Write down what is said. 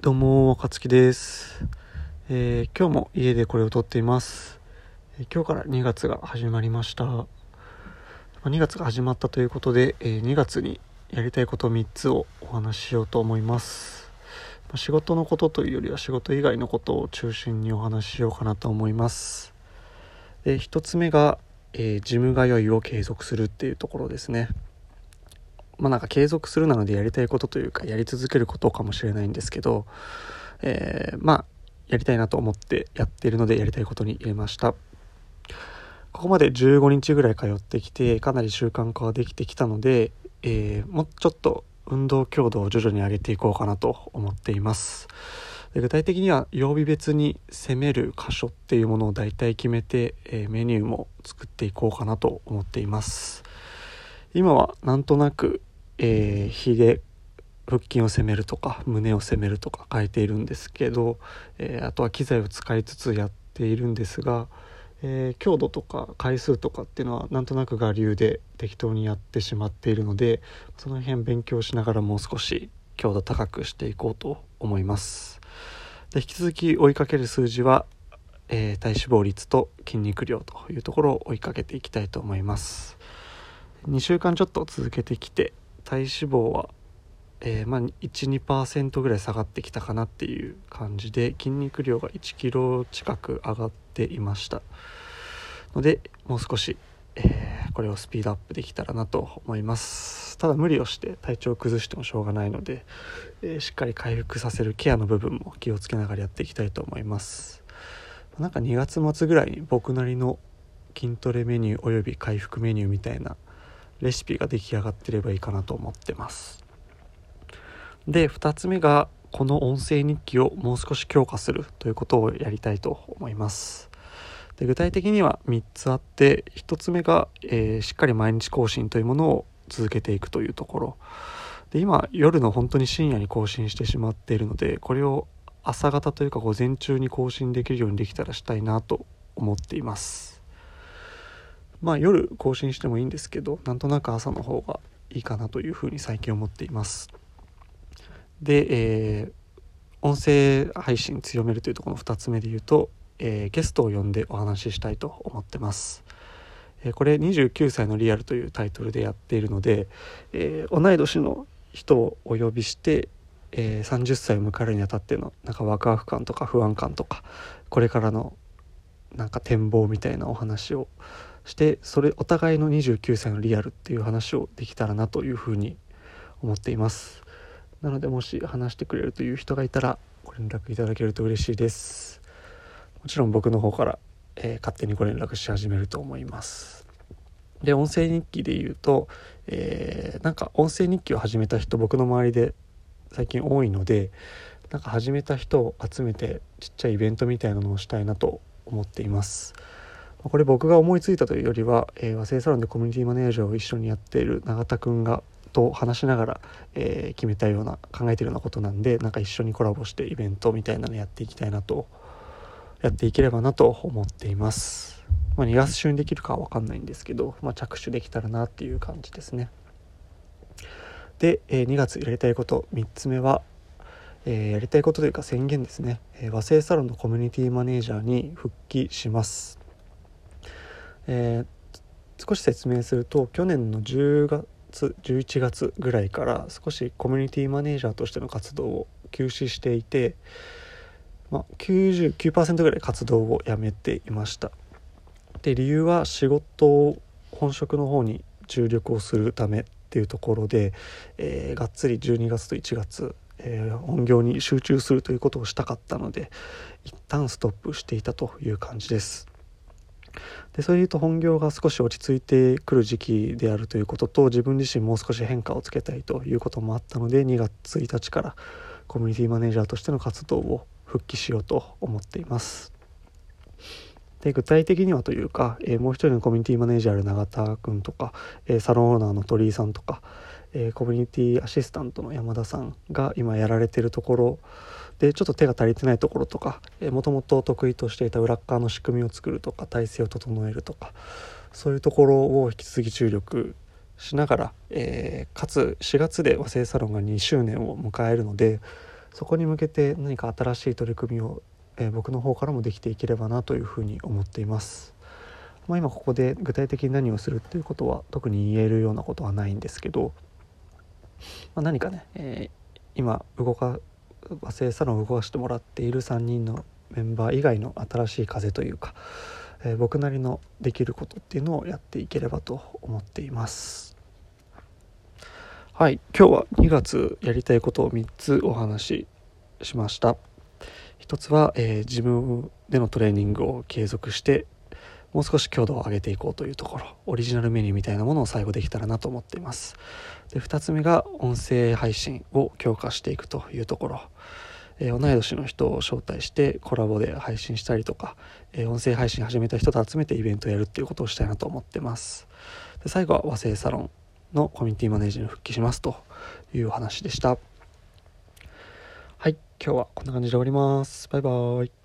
どうも、若月です、えー今日も家でこれを撮っています。えー今日から2月が始まりました。2月が始まったということで、えー2月にやりたいこと3つをお話ししようと思います。まあ仕事のことというよりは仕事以外のことを中心にお話ししようかなと思います。で、1つ目が、えージム通いを継続するっていうところですね。まあなんか継続するなのでやりたいことというかやり続けることかもしれないんですけど、えーまあやりたいなと思ってやっているのでやりたいことに入れました。ここまで15日ぐらい通ってきてかなり習慣化ができてきたので、えーもうちょっと運動強度を徐々に上げていこうかなと思っています。で具体的には曜日別に攻める箇所っていうものを大体決めて、えーメニューも作っていこうかなと思っています。今はなんとなく、えー、火で腹筋を攻めるとか胸を攻めるとか変えているんですけど、えーあとは機材を使いつつやっているんですが、えー強度とか回数とかっていうのはなんとなく我流で適当にやってしまっているのでその辺勉強しながらもう少し強度高くしていこうと思います。で引き続き追いかける数字は、えー体脂肪率と筋肉量というところを追いかけていきたいと思います。2週間ちょっと続けてきて体脂肪は、えーまあ、12%ぐらい下がってきたかなっていう感じで筋肉量が1キロ近く上がっていました。のでもう少し、えーこれをスピードアップできたらなと思います。ただ無理をして体調を崩してもしょうがないので、えーしっかり回復させるケアの部分も気をつけながらやっていきたいと思います。なんか2月末ぐらいに僕なりの筋トレメニューおよび回復メニューみたいなレシピが出来上がってればいいかなと思ってます。で2つ目がこの音声日記をもう少し強化するということをやりたいと思います。で具体的には3つあって1つ目が、えーしっかり毎日更新というものを続けていくというところ。で今夜の本当に深夜に更新してしまっているのでこれを朝方というか午前中に更新できるようにできたらしたいなと思っています。まあ夜更新してもいいんですけどなんとなく朝の方がいいかなというふうに最近思っています。で、えー音声配信強めるというところの2つ目で言うと、えーゲストを呼んでお話ししたいと思ってます、えーこれ29歳のリアルというタイトルでやっているので、えー同い年の人をお呼びして、えー30歳を迎えるにあたってのなんかワクワク感とか不安感とかこれからのなんか展望みたいなお話をしてそれお互いの29歳のリアルっていう話をできたらなというふうに思っています。なのでもし話してくれるという人がいたらご連絡いただけると嬉しいです。もちろん僕の方から、えー勝手にご連絡し始めると思います。で音声日記で言うと、えーなんか音声日記を始めた人僕の周りで最近多いのでなんか始めた人を集めてちっちゃいイベントみたいなのをしたいなと思っています。これ僕が思いついたというよりは、えー和製サロンでコミュニティマネージャーを一緒にやっている永田くんがと話しながら、えー決めたような考えてるようなことなんでなんか一緒にコラボしてイベントみたいなのやっていきたいなとやっていければなと思っています、まあ、2月中にできるかは分かんないんですけど、まあ、着手できたらなっていう感じですね。で、えー2月やりたいこと3つ目は、えーやりたいことというか宣言ですね、えー和製サロンのコミュニティマネージャーに復帰します、えー少し説明すると去年の10月11月ぐらいから少しコミュニティマネージャーとしての活動を休止していて、まあ、99%ぐらい活動をやめていました。で理由は仕事を本職の方に注力をするためっていうところで、えーがっつり12月と1月、えー本業に集中するということをしたかったので一旦ストップしていたという感じです。でそれでいうと本業が少し落ち着いてくる時期であるということと自分自身もう少し変化をつけたいということもあったので2月1日からコミュニティマネージャーとしての活動を復帰しようと思っています。で具体的にはというか、えーもう一人のコミュニティマネージャーの永田君とか、えーサロンオーナーの鳥居さんとか、えーコミュニティアシスタントの山田さんが今やられてるところでちょっと手が足りてないところとかもともと得意としていた裏側の仕組みを作るとか体制を整えるとかそういうところを引き続き注力しながら、えーかつ4月で和製サロンが2周年を迎えるのでそこに向けて何か新しい取り組みを、えー、僕の方からもできていければなというふうに思っています。まあ、今ここで具体的に何をするっていうことは特に言えるようなことはないんですけど、まあ、何かね、えー、今動か和製サロンを動かしてもらっている3人のメンバー以外の新しい風というか、えー、僕なりのできることっていうのをやっていければと思っています。はい今日は2月やりたいことを3つお話ししました。一つは、えー、自分でのトレーニングを継続してもう少し強度を上げていこうというところオリジナルメニューみたいなものを最後できたらなと思っています。で2つ目が音声配信を強化していくというところ。えー、同い年の人を招待してコラボで配信したりとか、えー、音声配信始めた人と集めてイベントをやるっていうことをしたいなと思ってます。で最後は和製サロンのコミュニティマネージに復帰しますというお話でした。はい今日はこんな感じで終わります。バイバーイ。